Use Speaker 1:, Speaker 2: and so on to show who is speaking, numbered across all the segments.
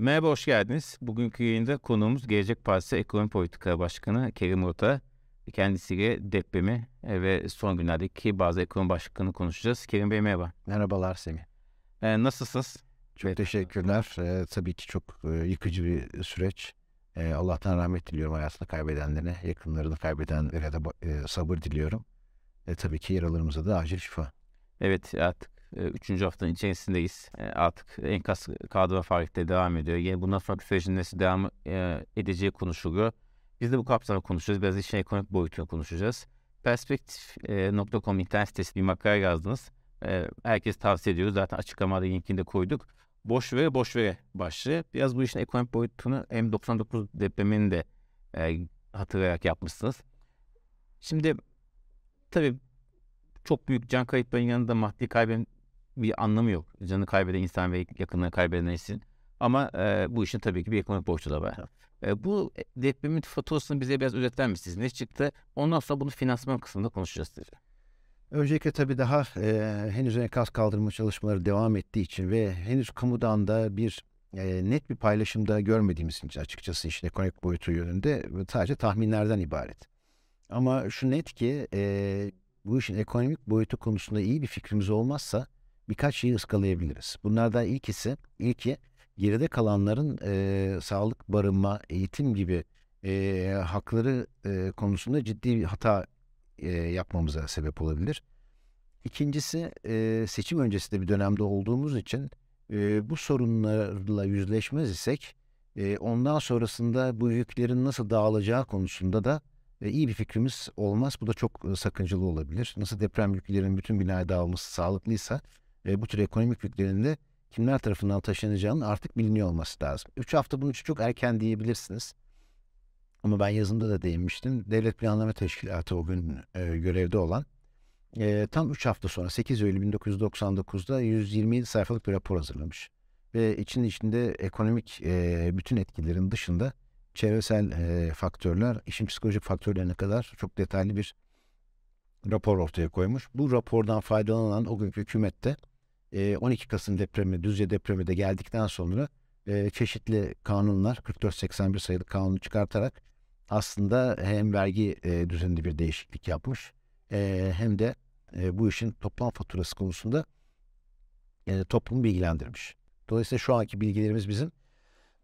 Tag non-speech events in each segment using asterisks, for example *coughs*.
Speaker 1: Merhaba, hoş geldiniz. Bugünkü yayında konuğumuz Gelecek Partisi Ekonomi Politika Başkanı Kerim Orta. Kendisiyle depremi e, ve son günlerdeki bazı ekonomi başkanı konuşacağız. Kerim Bey merhaba.
Speaker 2: Merhabalar Semih.
Speaker 1: Ee, nasılsınız?
Speaker 2: Çok evet. teşekkürler. Ee, tabii ki çok e, yıkıcı bir süreç. Ee, Allah'tan rahmet diliyorum hayatını kaybedenlerine, yakınlarını kaybedenlere de e, sabır diliyorum. E, tabii ki yaralarımıza da acil şifa.
Speaker 1: Evet artık e, üçüncü haftanın içerisindeyiz. E, artık enkaz kağıdı ve faaliyette devam ediyor. Yani bundan sonraki sürecin nasıl devam e, edeceği konuşuluyor. Biz de bu kapsamda konuşacağız. Biraz işin ekonomik boyutunu konuşacağız. Perspektif.com internet sitesi bir makale yazdınız. Herkes tavsiye ediyoruz. Zaten açıklamada linkini koyduk. Boş vere boş vere başlığı. Biraz bu işin ekonomik boyutunu M99 depremini de hatırlayarak yapmışsınız. Şimdi tabii çok büyük can kayıplarının yanında maddi kaybın bir anlamı yok. Canı kaybeden insan ve yakınını kaybeden insan. Ama e, bu işin tabii ki bir ekonomik boyutu da var. E, bu depremin faturasını bize biraz özetler misiniz? Ne çıktı? Ondan sonra bunu finansman kısmında konuşacağız size.
Speaker 2: Öncelikle tabii daha e, henüz enkaz kaldırma çalışmaları devam ettiği için ve henüz kamudan da bir e, net bir paylaşımda görmediğimiz için açıkçası işin ekonomik boyutu yönünde sadece tahminlerden ibaret. Ama şu net ki e, bu işin ekonomik boyutu konusunda iyi bir fikrimiz olmazsa birkaç şeyi ıskalayabiliriz. Bunlardan ilkisi, ilki geride kalanların e, sağlık, barınma, eğitim gibi e, hakları e, konusunda ciddi bir hata e, yapmamıza sebep olabilir. İkincisi e, seçim öncesinde bir dönemde olduğumuz için e, bu sorunlarla yüzleşmez isek e, ondan sonrasında bu yüklerin nasıl dağılacağı konusunda da e, iyi bir fikrimiz olmaz. Bu da çok e, sakıncalı olabilir. Nasıl deprem yüklerinin bütün binaya dağılması sağlıklıysa e, bu tür ekonomik yüklerin de kimler tarafından taşınacağının artık biliniyor olması lazım. Üç hafta bunun için çok erken diyebilirsiniz. Ama ben yazımda da değinmiştim. Devlet Planlama Teşkilatı o gün e, görevde olan e, tam 3 hafta sonra 8 Eylül 1999'da 127 sayfalık bir rapor hazırlamış. Ve için içinde ekonomik e, bütün etkilerin dışında çevresel e, faktörler, işin psikolojik faktörlerine kadar çok detaylı bir rapor ortaya koymuş. Bu rapordan faydalanan o günkü hükümette e, 12 Kasım depremi, Düzce depremi de geldikten sonra çeşitli kanunlar, 4481 sayılı kanunu çıkartarak aslında hem vergi e, düzeninde bir değişiklik yapmış hem de bu işin toplam faturası konusunda e, toplumu bilgilendirmiş. Dolayısıyla şu anki bilgilerimiz bizim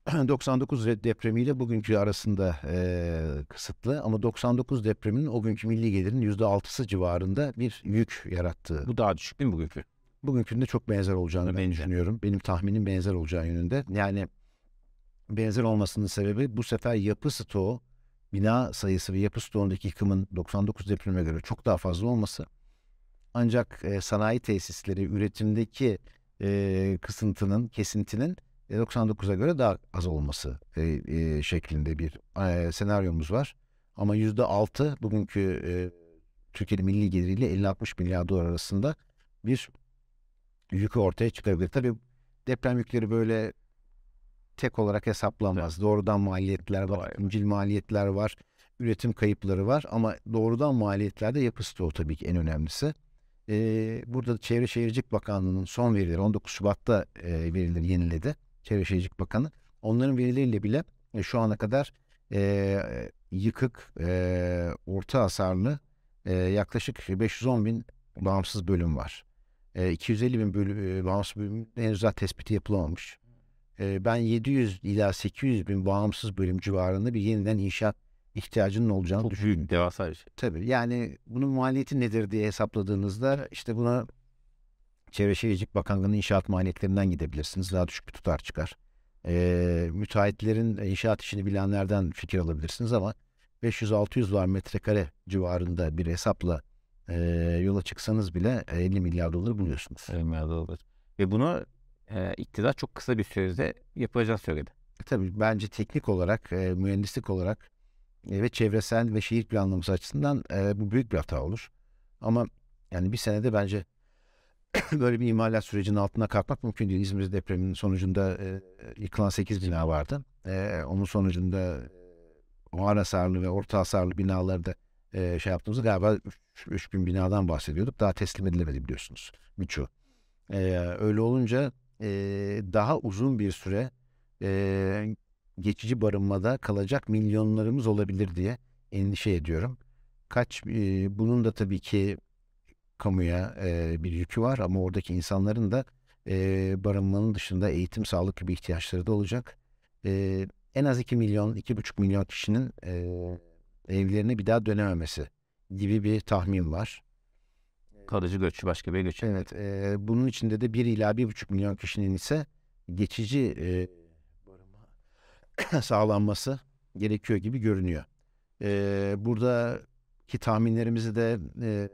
Speaker 2: *clears throat* 99 depremiyle bugünkü arasında e, kısıtlı ama 99 depreminin o günkü milli gelirin %6'sı civarında bir yük yarattığı.
Speaker 1: Bu daha düşük değil mi bugünkü?
Speaker 2: Bugünkünde çok benzer olacağını ben düşünüyorum. Benim tahminim benzer olacağı yönünde. Yani benzer olmasının sebebi bu sefer yapı stoğu, bina sayısı ve yapı stoğundaki yıkımın 99 depreme göre çok daha fazla olması. Ancak e, sanayi tesisleri üretimdeki e, kısıntının, kesintinin 99'a göre daha az olması e, e, şeklinde bir e, senaryomuz var. Ama %6 bugünkü e, Türkiye'nin milli geliriyle 50-60 milyar dolar arasında bir yükü ortaya çıkabilir. Tabii deprem yükleri böyle tek olarak hesaplanmaz. Evet. Doğrudan maliyetler var, ikincil maliyetler var, üretim kayıpları var ama doğrudan maliyetlerde yapı stoğu tabii ki en önemlisi. Ee, burada Çevre Şehircilik Bakanlığı'nın son verileri 19 Şubat'ta e, verileri yeniledi. Çevre Şehircilik Bakanı. Onların verileriyle bile e, şu ana kadar e, yıkık, e, orta hasarlı e, yaklaşık 510 bin bağımsız bölüm var. E, 250 bin bölüm, bağımsız bölüm henüz daha tespiti yapılamamış. E, ben 700 ila 800 bin bağımsız bölüm civarında bir yeniden inşaat ihtiyacının olacağını
Speaker 1: Çok düşünüyorum. büyük, devasa bir şey.
Speaker 2: Tabii yani bunun maliyeti nedir diye hesapladığınızda işte buna Çevre Şehircilik Bakanlığı'nın inşaat maliyetlerinden gidebilirsiniz. Daha düşük bir tutar çıkar. E, müteahhitlerin inşaat işini bilenlerden fikir alabilirsiniz ama 500-600 var metrekare civarında bir hesapla e, yola çıksanız bile 50 milyar dolar buluyorsunuz.
Speaker 1: 50 milyar dolar. Ve bunu e, iktidar çok kısa bir sürede yapacağını söyledi.
Speaker 2: E, tabii bence teknik olarak, e, mühendislik olarak e, ve çevresel ve şehir planlaması açısından e, bu büyük bir hata olur. Ama yani bir senede bence *coughs* böyle bir imalat sürecinin altına kalkmak mümkün değil. İzmir depreminin sonucunda e, yıkılan 8 bina vardı. E, onun sonucunda ağır hasarlı ve orta hasarlı binalarda e, şey yaptığımızda galiba 3 bin binadan bahsediyorduk. Daha teslim edilemedi biliyorsunuz birçoğu. E, öyle olunca e, daha uzun bir süre e, geçici barınmada kalacak milyonlarımız olabilir diye endişe ediyorum. Kaç e, bunun da tabii ki kamuya e, bir yükü var ama oradaki insanların da e, barınmanın dışında eğitim, sağlık gibi ihtiyaçları da olacak. E, en az 2 milyon, 2,5 milyon kişinin e, evlerine bir daha dönememesi gibi bir tahmin var.
Speaker 1: Kalıcı göçü başka bir göç.
Speaker 2: Evet, e, bunun içinde de 1 ila 1,5 milyon kişinin ise geçici e, *clears throat* sağlanması gerekiyor gibi görünüyor. E, buradaki tahminlerimizi de e,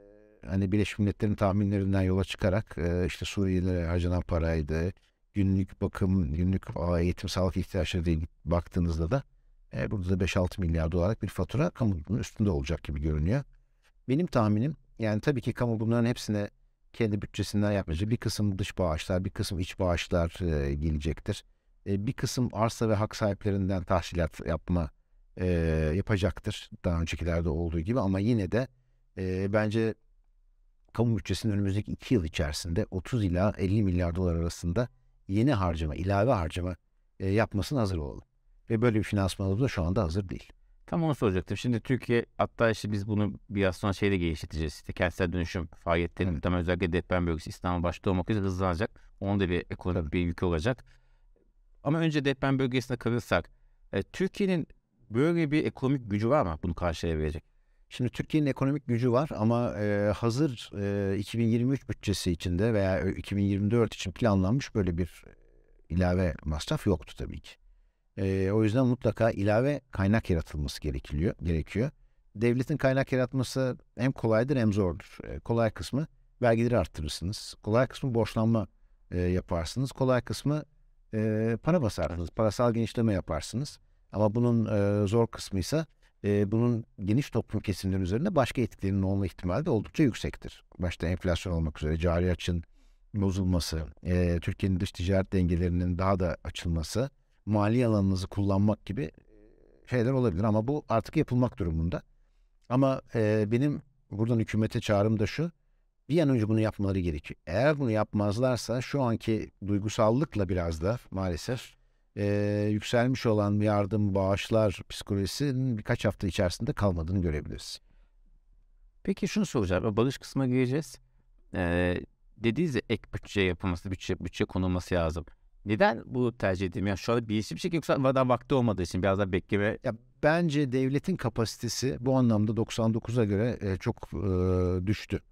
Speaker 2: hani Birleşmiş Milletler'in tahminlerinden yola çıkarak e, işte Suriyelilere harcanan paraydı, günlük bakım, günlük eğitim, sağlık ihtiyaçları diye baktığınızda da e, burada da 5-6 milyar dolarlık bir fatura kamunun üstünde olacak gibi görünüyor. Benim tahminim yani tabii ki kamu bunların hepsine kendi bütçesinden yapmayacak. Bir kısım dış bağışlar, bir kısım iç bağışlar e, gelecektir. E, bir kısım arsa ve hak sahiplerinden tahsilat yapma e, yapacaktır. Daha öncekilerde olduğu gibi ama yine de e, bence kamu bütçesinin önümüzdeki iki yıl içerisinde 30 ila 50 milyar dolar arasında yeni harcama, ilave harcama e, yapmasına hazır olalım. Ve böyle bir finansman da şu anda hazır değil.
Speaker 1: Tam onu soracaktım. Şimdi Türkiye hatta işte biz bunu biraz sonra şeyle geliştireceğiz. İşte kentsel dönüşüm faaliyetleri evet. tam özellikle deprem bölgesi İstanbul başta olmak üzere hızlanacak. Onun da bir ekonomik bir yükü olacak. Ama önce deprem bölgesine kalırsak e, Türkiye'nin böyle bir ekonomik gücü var mı bunu karşılayabilecek?
Speaker 2: Şimdi Türkiye'nin ekonomik gücü var ama e, hazır e, 2023 bütçesi içinde veya 2024 için planlanmış böyle bir ilave masraf yoktu tabii ki. E, o yüzden mutlaka ilave kaynak yaratılması gerekiyor. gerekiyor. Devletin kaynak yaratması hem kolaydır hem zordur. E, kolay kısmı vergileri arttırırsınız. Kolay kısmı borçlanma e, yaparsınız. Kolay kısmı e, para basarsınız. Parasal genişleme yaparsınız. Ama bunun e, zor kısmı ise e, bunun geniş toplum kesimlerinin üzerinde başka etkilerinin olma ihtimali de oldukça yüksektir. Başta enflasyon olmak üzere cari açın bozulması, e, Türkiye'nin dış ticaret dengelerinin daha da açılması, mali alanınızı kullanmak gibi şeyler olabilir ama bu artık yapılmak durumunda. Ama e, benim buradan hükümete çağrım da şu, bir an önce bunu yapmaları gerekiyor. Eğer bunu yapmazlarsa şu anki duygusallıkla biraz da maalesef e, yükselmiş olan yardım, bağışlar psikolojisinin birkaç hafta içerisinde kalmadığını görebiliriz.
Speaker 1: Peki şunu soracağım. Barış kısmına gireceğiz. Ee, dediğiniz ek bütçe yapılması, bütçe, bütçe konulması lazım. Neden bu tercih edilmiyor? Yani şu anda bilinçli bir şekilde yoksa daha vakti olmadığı için biraz daha bekleme.
Speaker 2: Ya bence devletin kapasitesi bu anlamda 99'a göre e, çok e, düştü.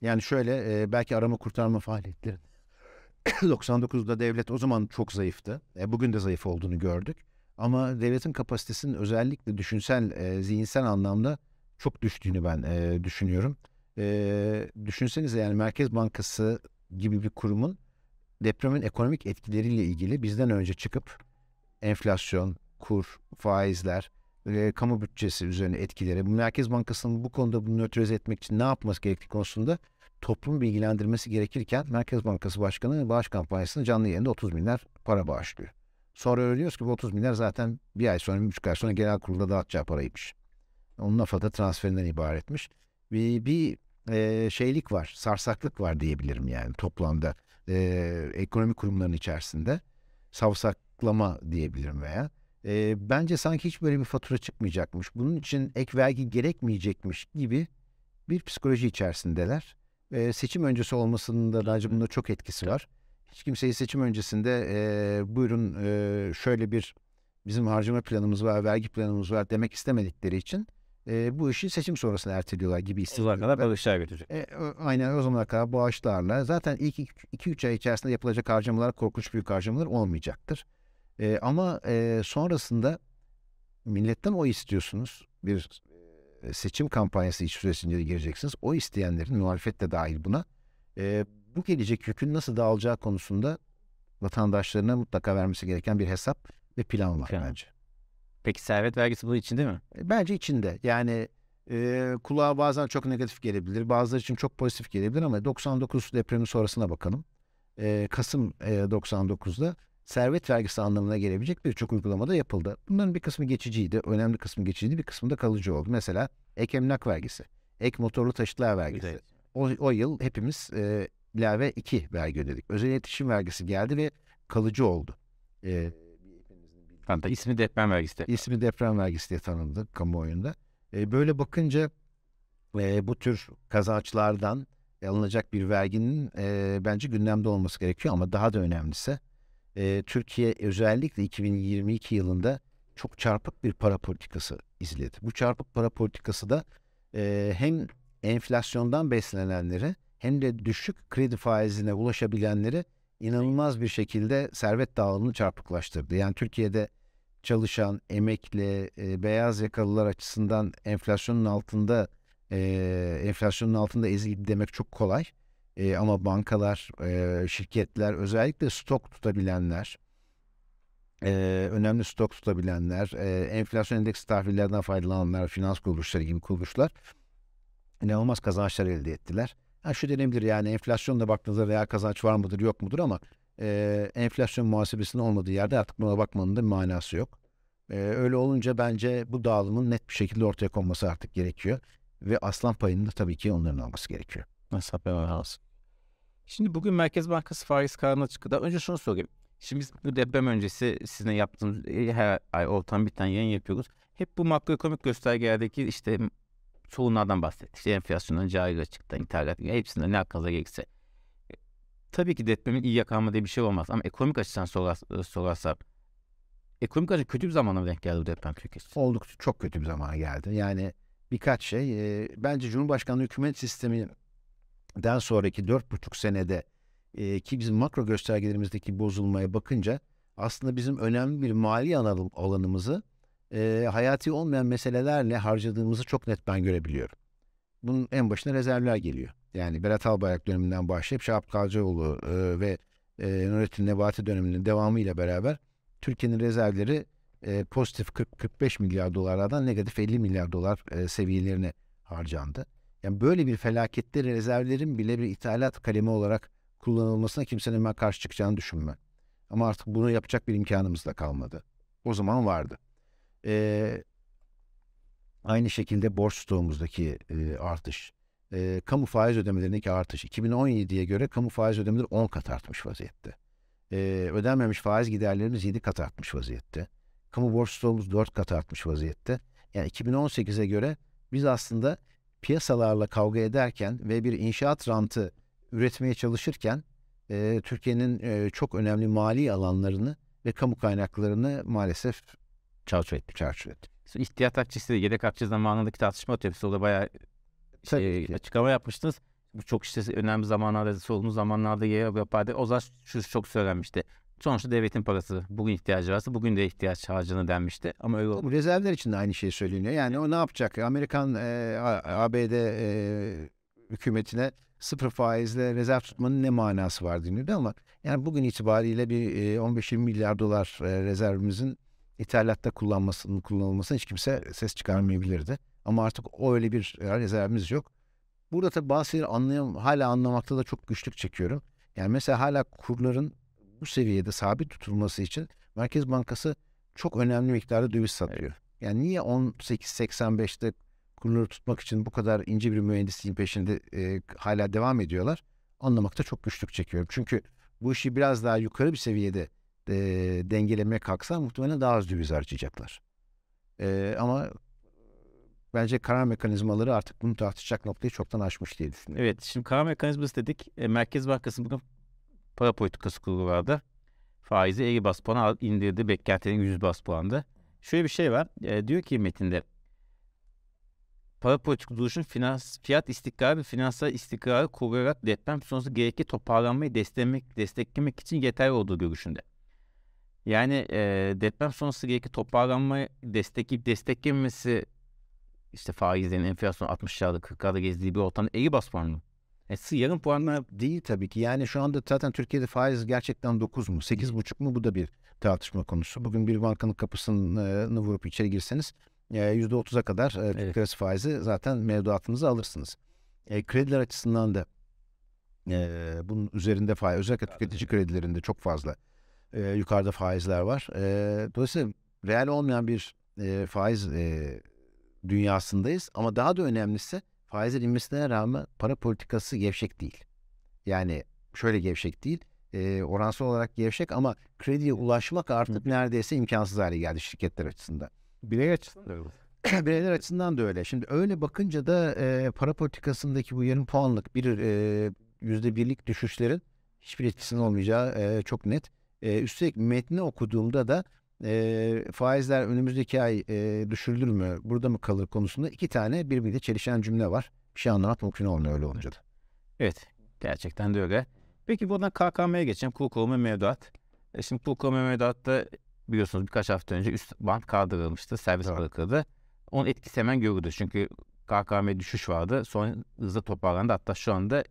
Speaker 2: Yani şöyle e, belki arama kurtarma faaliyetleri 99'da *clears throat* devlet o zaman çok zayıftı. E, bugün de zayıf olduğunu gördük. Ama devletin kapasitesinin özellikle düşünsel, e, zihinsel anlamda çok düştüğünü ben e, düşünüyorum. E, düşünsenize yani Merkez Bankası gibi bir kurumun depremin ekonomik etkileriyle ilgili bizden önce çıkıp enflasyon, kur, faizler, e, kamu bütçesi üzerine etkileri, Merkez Bankası'nın bu konuda bunu nötralize etmek için ne yapması gerektiği konusunda toplum bilgilendirmesi gerekirken Merkez Bankası Başkanı bağış kampanyasını canlı yayında 30 milyar para bağışlıyor. Sonra öğreniyoruz ki bu 30 milyar zaten bir ay sonra, buçuk ay sonra genel kurulda dağıtacağı paraymış. Onun AFAD'a transferinden ibaretmiş. Bir, bir e, şeylik var, sarsaklık var diyebilirim yani toplamda e, ekonomi kurumlarının içerisinde. Savsaklama diyebilirim veya. E, bence sanki hiç böyle bir fatura çıkmayacakmış. Bunun için ek vergi gerekmeyecekmiş gibi bir psikoloji içerisindeler e, seçim öncesi olmasının da bence bunda çok etkisi var. Hiç kimseyi seçim öncesinde e, buyurun e, şöyle bir bizim harcama planımız var, vergi planımız var demek istemedikleri için e, bu işi seçim sonrasına erteliyorlar gibi
Speaker 1: hissediyorum. O zamana kadar bağışlar götürecek.
Speaker 2: E, aynen o zamana kadar bağışlarla. Zaten ilk 2-3 ay içerisinde yapılacak harcamalar korkunç büyük harcamalar olmayacaktır. E, ama e, sonrasında milletten o istiyorsunuz. Bir seçim kampanyası iç süresince de gireceksiniz. O isteyenlerin muhalefet de dahil buna e, bu gelecek yükün nasıl dağılacağı konusunda vatandaşlarına mutlaka vermesi gereken bir hesap ve plan var bence.
Speaker 1: Peki servet vergisi bu içinde mi?
Speaker 2: Bence içinde. Yani e, kulağa bazen çok negatif gelebilir. Bazıları için çok pozitif gelebilir ama 99 depremi sonrasına bakalım. E, Kasım e, 99'da servet vergisi anlamına gelebilecek birçok uygulamada yapıldı. Bunların bir kısmı geçiciydi, önemli kısmı geçiciydi, bir kısmı da kalıcı oldu. Mesela ek emlak vergisi, ek motorlu taşıtlar vergisi. Evet. O, o yıl hepimiz e, ilave iki vergi ödedik. Özel iletişim vergisi geldi ve kalıcı oldu. E,
Speaker 1: Hatta ismi deprem vergisi.
Speaker 2: İsmi deprem vergisi diye tanındı kamuoyunda. E, böyle bakınca e, bu tür kazançlardan alınacak bir verginin e, bence gündemde olması gerekiyor ama daha da önemlisi e, Türkiye özellikle 2022 yılında çok çarpık bir para politikası izledi. Bu çarpık para politikası da e, hem enflasyondan beslenenleri hem de düşük kredi faizine ulaşabilenleri inanılmaz bir şekilde servet dağılımını çarpıklaştırdı. Yani Türkiye'de çalışan, emekli, e, beyaz yakalılar açısından enflasyonun altında e, enflasyonun altında ezildi demek çok kolay. E, ama bankalar, e, şirketler, özellikle stok tutabilenler, e, önemli stok tutabilenler, e, enflasyon endeks tahvillerden faydalananlar, finans kuruluşları gibi kuruluşlar inanılmaz kazançlar elde ettiler. Ha, şu denebilir yani enflasyonla baktığınızda reel kazanç var mıdır yok mudur ama e, enflasyon muhasebesinin olmadığı yerde artık buna bakmanın da manası yok. E, öyle olunca bence bu dağılımın net bir şekilde ortaya konması artık gerekiyor. Ve aslan payını da tabii ki onların alması gerekiyor.
Speaker 1: Nasıl alsın? Şimdi bugün Merkez Bankası faiz kararına çıktı. Önce şunu sorayım. Şimdi biz bu deprem öncesi sizinle yaptığımız e, her ay ortam bir tane yayın yapıyoruz. Hep bu makroekonomik göstergelerdeki işte çoğunlardan bahsettik. İşte enflasyondan, cari açıktan, ithalat, hepsinden ne aklınıza gelirse. Tabii ki depremin iyi yakalama diye bir şey olmaz. Ama ekonomik açıdan sorar, sorarsak ekonomik açıdan kötü bir zamana denk geldi bu deprem Türkiye
Speaker 2: Oldukça çok kötü bir zamana geldi. Yani birkaç şey. E, bence Cumhurbaşkanlığı hükümet sisteminden sonraki dört buçuk senede e, ki bizim makro göstergelerimizdeki bozulmaya bakınca aslında bizim önemli bir mali alanımızı e, hayati olmayan meselelerle harcadığımızı çok net ben görebiliyorum. Bunun en başına rezervler geliyor. Yani Berat Albayrak döneminden başlayıp Şahap Kavcıoğlu e, ve e, Nurettin Nebati döneminin devamıyla beraber Türkiye'nin rezervleri e, pozitif 40-45 milyar dolarlardan negatif 50 milyar dolar e, seviyelerine harcandı. Yani böyle bir felakette rezervlerin bile bir ithalat kalemi olarak kullanılmasına kimsenin ben karşı çıkacağını düşünmem. Ama artık bunu yapacak bir imkanımız da kalmadı. O zaman vardı. Ee, aynı şekilde borç stoğumuzdaki e, artış, e, kamu faiz ödemelerindeki artış 2017'ye göre kamu faiz ödemeleri 10 kat artmış vaziyette. E, ödenmemiş faiz giderlerimiz 7 kat artmış vaziyette. Kamu borç stoğumuz 4 kat artmış vaziyette. Yani 2018'e göre biz aslında piyasalarla kavga ederken ve bir inşaat rantı üretmeye çalışırken e, Türkiye'nin e, çok önemli mali alanlarını ve kamu kaynaklarını maalesef çarçur etti. Çarçur etti.
Speaker 1: İhtiyat akçesi, yedek akçe zamanındaki tartışma otobüsü o da bayağı şey, açıklama yapmıştınız. Bu çok işte önemli zamanlarda, solunuz zamanlarda yer yapardı. O zaman şu çok söylenmişti. Sonuçta devletin parası. Bugün ihtiyacı varsa bugün de ihtiyaç harcını denmişti. Ama öyle
Speaker 2: oldu. Rezervler için de aynı şey söyleniyor. Yani o ne yapacak? Amerikan, e, ABD e, hükümetine sıfır faizle rezerv tutmanın ne manası var denildi ama yani bugün itibariyle bir 15-20 milyar dolar rezervimizin ithalatta kullanmasının kullanılmasına hiç kimse ses çıkarmayabilirdi. Ama artık o öyle bir rezervimiz yok. Burada tabii bazı şeyleri anlayam, hala anlamakta da çok güçlük çekiyorum. Yani mesela hala kurların bu seviyede sabit tutulması için Merkez Bankası çok önemli miktarda döviz satıyor. Evet. Yani niye 18.85'te kurları tutmak için bu kadar ince bir mühendisliğin peşinde e, hala devam ediyorlar. Anlamakta çok güçlük çekiyorum. Çünkü bu işi biraz daha yukarı bir seviyede e, dengelemeye kalksa muhtemelen daha az döviz harcayacaklar. E, ama bence karar mekanizmaları artık bunu tartışacak noktayı çoktan aşmış diye düşünüyorum.
Speaker 1: Evet şimdi karar mekanizması dedik. E, Merkez Bankası bugün para politikası kurulu vardı. Faizi 50 bas puan indirdi. Beklentinin 100 bas puandı. Şöyle bir şey var. E, diyor ki metinde para politik duruşun finans, fiyat istikrarı ve finansal istikrarı koruyarak deprem sonrası gerekli toparlanmayı desteklemek, desteklemek için yeterli olduğu görüşünde. Yani e, deprem sonrası gerekli toparlanmayı destekleyip desteklememesi işte faizlerin enflasyon 60'larda 40'larda gezdiği bir ortamda 50 bas puan mı? E, yarım puanla
Speaker 2: değil tabii ki. Yani şu anda zaten Türkiye'de faiz gerçekten 9 mu 8,5 mu bu da bir tartışma konusu. Bugün bir bankanın kapısını vurup içeri girseniz %30'a kadar e, Türk lirası faizi zaten mevduatınızı alırsınız. E, krediler açısından da e, bunun üzerinde faiz özellikle tüketici kredilerinde çok fazla e, yukarıda faizler var. E, dolayısıyla reel olmayan bir e, faiz e, dünyasındayız ama daha da önemlisi faizler inmesine rağmen para politikası gevşek değil. Yani şöyle gevşek değil. e, oransal olarak gevşek ama krediye ulaşmak artık neredeyse imkansız hale geldi şirketler açısından.
Speaker 1: Birey açısından da öyle. *clears throat*
Speaker 2: Bireyler açısından da öyle. Şimdi öyle bakınca da e, para politikasındaki bu yarım puanlık bir e, yüzde birlik düşüşlerin hiçbir etkisinin olmayacağı e, çok net. E, üstelik metni okuduğumda da e, faizler önümüzdeki ay e, düşürülür mü, burada mı kalır konusunda iki tane birbiriyle çelişen cümle var. Bir şey anlamak mümkün olmuyor öyle olunca da.
Speaker 1: Evet. Gerçekten de öyle. Peki buradan KKM'ye geçelim. Kul koruma mevduat. E şimdi kul koruma mevduatta biliyorsunuz birkaç hafta önce üst band kaldırılmıştı. Servis
Speaker 2: Evet.
Speaker 1: bırakıldı. Onun etkisi hemen görüldü. Çünkü KKM düşüş vardı. Sonra hızla toparlandı. Hatta şu anda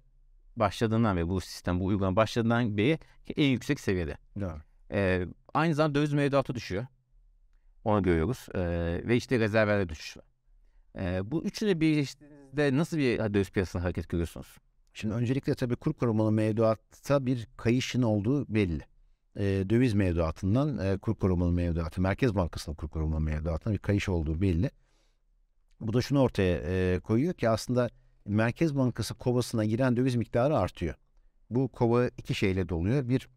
Speaker 1: başladığından beri bu sistem, bu uygulama başladığından beri en yüksek seviyede.
Speaker 2: Doğru.
Speaker 1: Ee, aynı zamanda döviz mevduatı düşüyor. Onu görüyoruz. Ee, ve işte rezervlerde düşüş var. Ee, bu üçüyle birleştiğinizde nasıl bir döviz piyasasında hareket görüyorsunuz?
Speaker 2: Şimdi öncelikle tabii kur korumalı mevduatta bir kayışın olduğu belli. E, döviz mevduatından e, kur korumalı mevduatı, Merkez Bankası'nın kur korumalı mevduatına bir kayış olduğu belli. Bu da şunu ortaya e, koyuyor ki aslında Merkez Bankası kovasına giren döviz miktarı artıyor. Bu kova iki şeyle doluyor. Bir,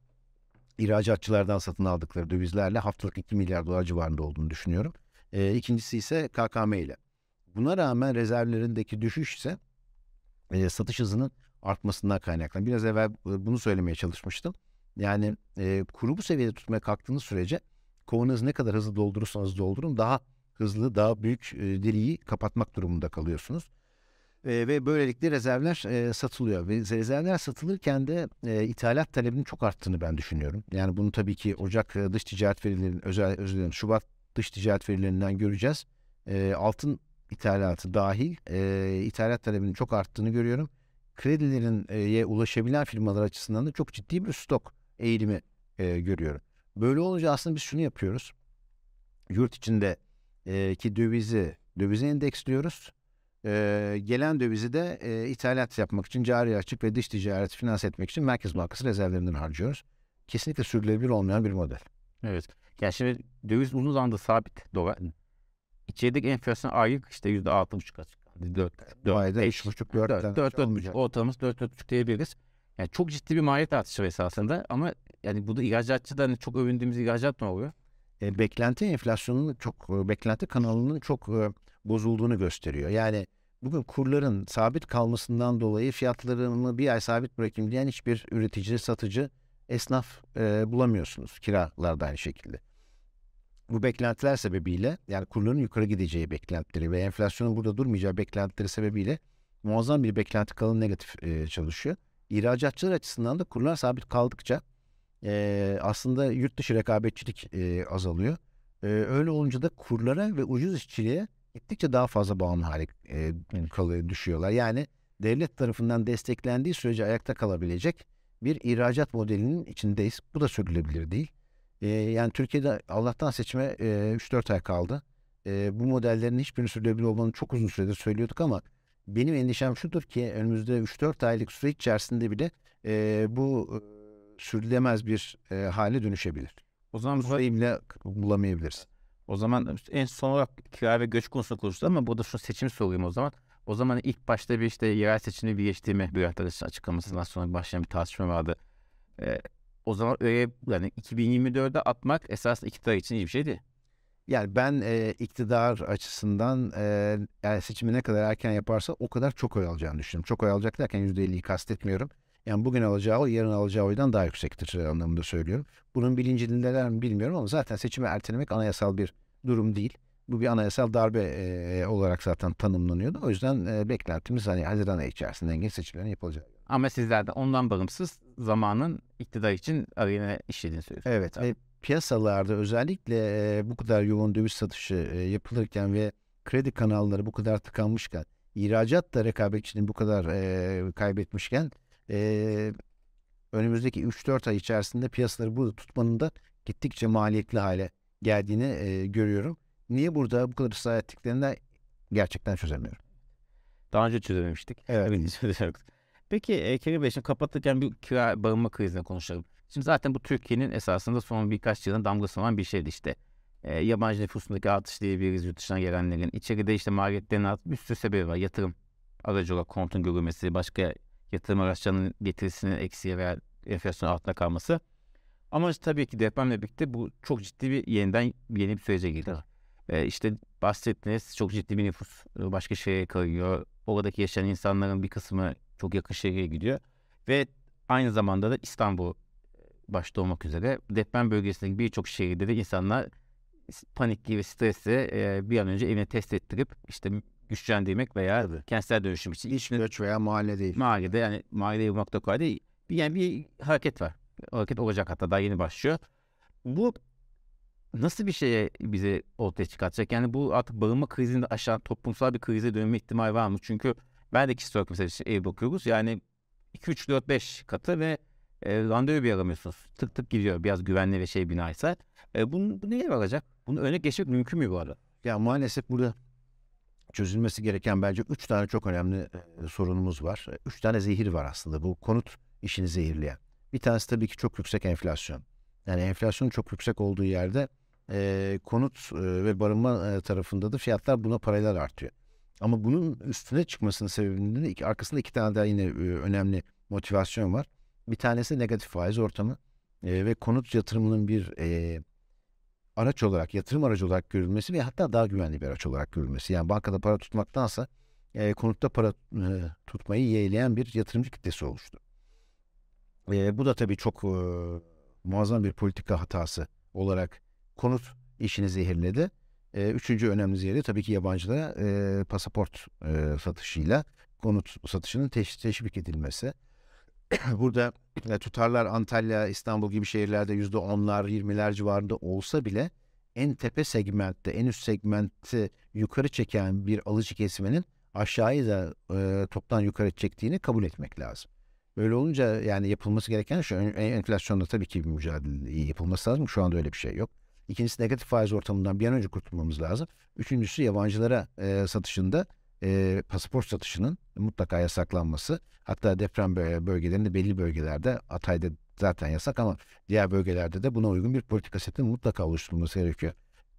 Speaker 2: ihracatçılardan satın aldıkları dövizlerle haftalık 2 milyar dolar civarında olduğunu düşünüyorum. E, ikincisi ise KKM ile. Buna rağmen rezervlerindeki düşüş ise e, satış hızının artmasından kaynaklı. Biraz evvel e, bunu söylemeye çalışmıştım. Yani e, kuru bu seviyede tutmaya kalktığınız sürece kovanızı ne kadar hızlı doldurursanız doldurun daha hızlı, daha büyük e, deliği kapatmak durumunda kalıyorsunuz. E, ve böylelikle rezervler e, satılıyor. Ve rezervler satılırken de e, ithalat talebinin çok arttığını ben düşünüyorum. Yani bunu tabii ki Ocak dış ticaret verilerinin, özel, özür dilerim, Şubat dış ticaret verilerinden göreceğiz. E, altın ithalatı dahil e, ithalat talebinin çok arttığını görüyorum. Kredilerin ulaşabilen firmalar açısından da çok ciddi bir stok eğilimi e, görüyorum. Böyle olunca aslında biz şunu yapıyoruz. Yurt içinde e, ki dövizi dövize endeksliyoruz. E, gelen dövizi de e, ithalat yapmak için cari açık ve dış ticareti finanse etmek için Merkez Bankası rezervlerinden harcıyoruz. Kesinlikle sürdürülebilir olmayan bir model.
Speaker 1: Evet. Yani şimdi döviz uzun zamandır sabit dolar. İçerideki enflasyon aylık işte yüzde altı buçuk açık. Dört,
Speaker 2: Bu ayda üç buçuk, dört
Speaker 1: dört, dört, dört buçuk. Ortalaması dört, dört buçuk diyebiliriz. Yani çok ciddi bir maliyet artışı esasında ama yani burada ihracatçıda hani çok övündüğümüz ihracat ne oluyor?
Speaker 2: e, beklenti enflasyonunun çok e, beklenti kanalının çok e, bozulduğunu gösteriyor. Yani bugün kurların sabit kalmasından dolayı fiyatlarını bir ay sabit bırakayım diyen hiçbir üretici, satıcı, esnaf e, bulamıyorsunuz. Kiralar da aynı şekilde. Bu beklentiler sebebiyle yani kurların yukarı gideceği beklentileri ve enflasyonun burada durmayacağı beklentileri sebebiyle muazzam bir beklenti kalın negatif e, çalışıyor. İhracatçılar açısından da kurlar sabit kaldıkça e, aslında yurt dışı rekabetçilik e, azalıyor. E, öyle olunca da kurlara ve ucuz işçiliğe gittikçe daha fazla bağımlı hale e, kalıyor, düşüyorlar. Yani devlet tarafından desteklendiği sürece ayakta kalabilecek bir ihracat modelinin içindeyiz. Bu da sürdürülebilir değil. E, yani Türkiye'de Allah'tan seçime e, 3-4 ay kaldı. E, bu modellerin hiçbirinin sürdürülebilir olmadığını çok uzun süredir söylüyorduk ama benim endişem şudur ki önümüzde 3-4 aylık süre içerisinde bile e, bu e, sürdürülemez bir e, hale dönüşebilir.
Speaker 1: O zaman
Speaker 2: Bu süreyi bile bulamayabiliriz.
Speaker 1: O zaman en son olarak kira ve göç konusunda konuştuk ama burada şu seçim sorayım o zaman. O zaman ilk başta bir işte yerel seçimle birleştirme bir arkadaşın açıklamasından sonra başlayan bir tartışma vardı. Ee, o zaman öyle yani 2024'de atmak esasında iktidar için iyi bir şey değil.
Speaker 2: Yani ben e, iktidar açısından e, yani seçimi ne kadar erken yaparsa o kadar çok oy alacağını düşünüyorum. Çok oy alacak derken %50'yi kastetmiyorum. Yani bugün alacağı oy yarın alacağı oydan daha yüksektir e, anlamında söylüyorum. Bunun bilincindeler mi bilmiyorum ama zaten seçimi ertelemek anayasal bir durum değil. Bu bir anayasal darbe e, olarak zaten tanımlanıyordu. O yüzden e, beklentimiz hani Haziran ayı içerisinde genç seçimlerin yapılacağı.
Speaker 1: Ama sizler de ondan bağımsız zamanın iktidar için arayına işlediğini söylüyorsunuz.
Speaker 2: Evet ve piyasalarda özellikle e, bu kadar yoğun döviz satışı e, yapılırken ve kredi kanalları bu kadar tıkanmışken, ihracat da rekabetçiliğini bu kadar e, kaybetmişken e, önümüzdeki 3-4 ay içerisinde piyasaları burada tutmanın da gittikçe maliyetli hale geldiğini e, görüyorum. Niye burada bu kadar ısrar ettiklerini gerçekten çözemiyorum.
Speaker 1: Daha önce çözememiştik.
Speaker 2: Evet.
Speaker 1: Peki e, Kerim Bey şimdi kapatırken bir kira barınma krizine konuşalım. Şimdi zaten bu Türkiye'nin esasında son birkaç yılın damgası olan bir şeydi işte. E, yabancı nüfusundaki artış diyebiliriz yurt dışından gelenlerin. İçeride işte maliyetlerin artışı bir sürü sebebi var. Yatırım aracı olarak kontun görülmesi, başka yatırım araçlarının getirisinin eksiği veya enflasyon altında kalması. Ama tabii ki depremle birlikte bu çok ciddi bir yeniden yeni bir sürece girdi. E, işte bahsettiğiniz çok ciddi bir nüfus e, başka şehre kayıyor. Oradaki yaşayan insanların bir kısmı çok yakın şehre gidiyor. Ve aynı zamanda da İstanbul e, başta olmak üzere deprem bölgesindeki birçok şehirde de insanlar panikli ve stresli e, bir an önce evine test ettirip işte güçlendirmek veya Tabii. kentsel dönüşüm için.
Speaker 2: İç göç veya mahalle değil.
Speaker 1: Mahallede yani mahalleye vurmak da kolay değil. Bir, yani bir hareket var. Hareket olacak hatta daha yeni başlıyor. Bu nasıl bir şeye bize ortaya çıkartacak? Yani bu artık bağımlı krizini aşağı toplumsal bir krize dönme ihtimali var mı? Çünkü ben de kişisel olarak mesela ev bakıyoruz. Yani 2, 3, 4, 5 katı ve e, randevu bir aramıyorsunuz. Tık tık gidiyor biraz güvenli ve şey binaysa. E, bunu, bu neye varacak? Bunu öne geçmek mümkün mü bu arada?
Speaker 2: Ya maalesef burada çözülmesi gereken bence üç tane çok önemli e, sorunumuz var. Üç tane zehir var aslında bu konut işini zehirleyen. Bir tanesi tabii ki çok yüksek enflasyon. Yani enflasyon çok yüksek olduğu yerde e, konut e, ve barınma e, tarafında da fiyatlar buna paralel artıyor. Ama bunun üstüne çıkmasının sebebinde de iki, arkasında iki tane daha yine e, önemli motivasyon var. Bir tanesi negatif faiz ortamı e, ve konut yatırımının bir e, araç olarak, yatırım aracı olarak görülmesi ve hatta daha güvenli bir araç olarak görülmesi. Yani bankada para tutmaktansa e, konutta para e, tutmayı yeğleyen bir yatırımcı kitlesi oluştu. E, bu da tabii çok e, muazzam bir politika hatası olarak konut işini zehirledi. E, üçüncü önemli zehri tabii ki yabancılara e, pasaport e, satışıyla konut satışının teş, teşvik edilmesi. *coughs* Burada tutarlar Antalya, İstanbul gibi şehirlerde yüzde onlar, yirmiler civarında olsa bile en tepe segmentte, en üst segmentti yukarı çeken bir alıcı kesiminin aşağıyı da e, toptan yukarı çektiğini kabul etmek lazım. Böyle olunca yani yapılması gereken şu enflasyonda tabii ki bir mücadele yapılması lazım. Şu anda öyle bir şey yok. İkincisi negatif faiz ortamından bir an önce kurtulmamız lazım. Üçüncüsü yabancılara e, satışında e, pasaport satışının mutlaka yasaklanması. Hatta deprem bölgelerinde belli bölgelerde Hatay'da zaten yasak ama diğer bölgelerde de buna uygun bir politika setinin mutlaka oluşturulması gerekiyor.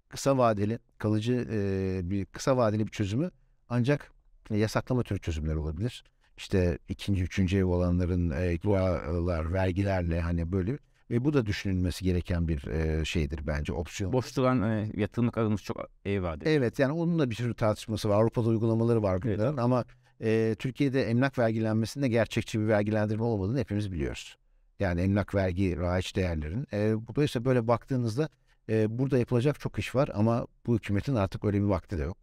Speaker 2: Kısa vadeli, kalıcı e, bir kısa vadeli bir çözümü ancak e, yasaklama türü çözümler olabilir. İşte ikinci, üçüncü ev olanların e, dualar, vergilerle hani böyle ve bu da düşünülmesi gereken bir e, şeydir bence opsiyon.
Speaker 1: Boş duran e, yatırımlık alınmış çok vardır.
Speaker 2: Evet yani onun da bir sürü tartışması var. Avrupa'da uygulamaları var bunların evet. ama e, Türkiye'de emlak vergilenmesinde gerçekçi bir vergilendirme olmadığını hepimiz biliyoruz. Yani emlak vergi, raiç değerlerin. E, dolayısıyla böyle baktığınızda e, burada yapılacak çok iş var ama bu hükümetin artık öyle bir vakti de yok.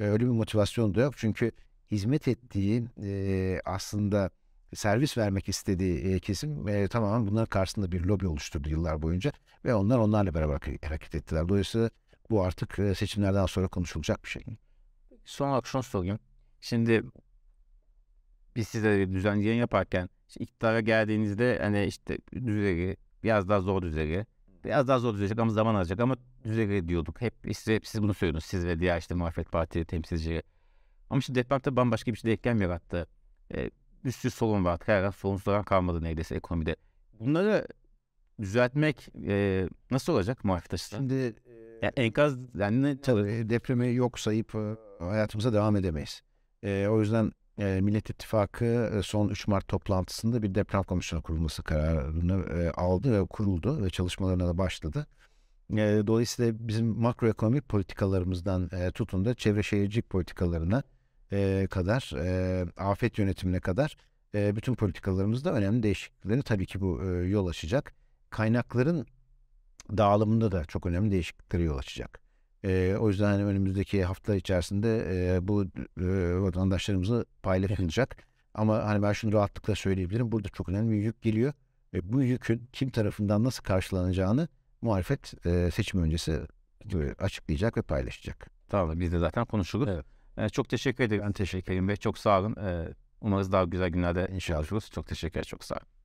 Speaker 2: E, öyle bir motivasyon da yok. Çünkü hizmet ettiği e, aslında servis vermek istediği kesim e, tamamen bunların karşısında bir lobi oluşturdu yıllar boyunca ve onlar onlarla beraber hareket ettiler. Dolayısıyla bu artık seçimlerden sonra konuşulacak bir şey.
Speaker 1: Son olarak şunu sorayım. Şimdi biz size düzenli yayın yaparken işte iktidara geldiğinizde hani işte düzeli biraz daha zor düzeli biraz daha zor düzelecek ama zaman alacak ama düzeli diyorduk. Hep size hep siz bunu söylüyorsunuz. Siz ve diğer işte muhalefet parti temsilcileri. Ama şimdi depremde bambaşka bir şey denklem yarattı. E, bir sürü sorun var. Her an sorunsuzdan kalmadı neredeyse ekonomide. Bunları düzeltmek e, nasıl olacak muhalefet açısından? Şimdi yani enkaz yani
Speaker 2: tabii depremi yok sayıp hayatımıza devam edemeyiz. E, o yüzden e, Millet İttifakı son 3 Mart toplantısında bir deprem komisyonu kurulması kararını e, aldı ve kuruldu ve çalışmalarına da başladı. E, dolayısıyla bizim makroekonomik politikalarımızdan e, tutun da çevre şehircilik politikalarına e, kadar, e, afet yönetimine kadar e, bütün politikalarımızda önemli değişiklikleri tabii ki bu e, yol açacak. Kaynakların dağılımında da çok önemli değişikliklere yol açacak. E, o yüzden hani önümüzdeki hafta içerisinde e, bu e, vatandaşlarımızı paylaşılacak. *laughs* Ama hani ben şunu rahatlıkla söyleyebilirim. Burada çok önemli bir yük geliyor. Ve bu yükün kim tarafından nasıl karşılanacağını muhalefet e, seçim öncesi açıklayacak ve paylaşacak.
Speaker 1: Tamam biz de zaten konuşuruz. Evet. E, çok teşekkür ederim. Ben teşekkür ederim ve çok sağ olun. E, umarız daha güzel günlerde İnşallah. konuşuruz. Çok teşekkür ederim. Çok sağ olun.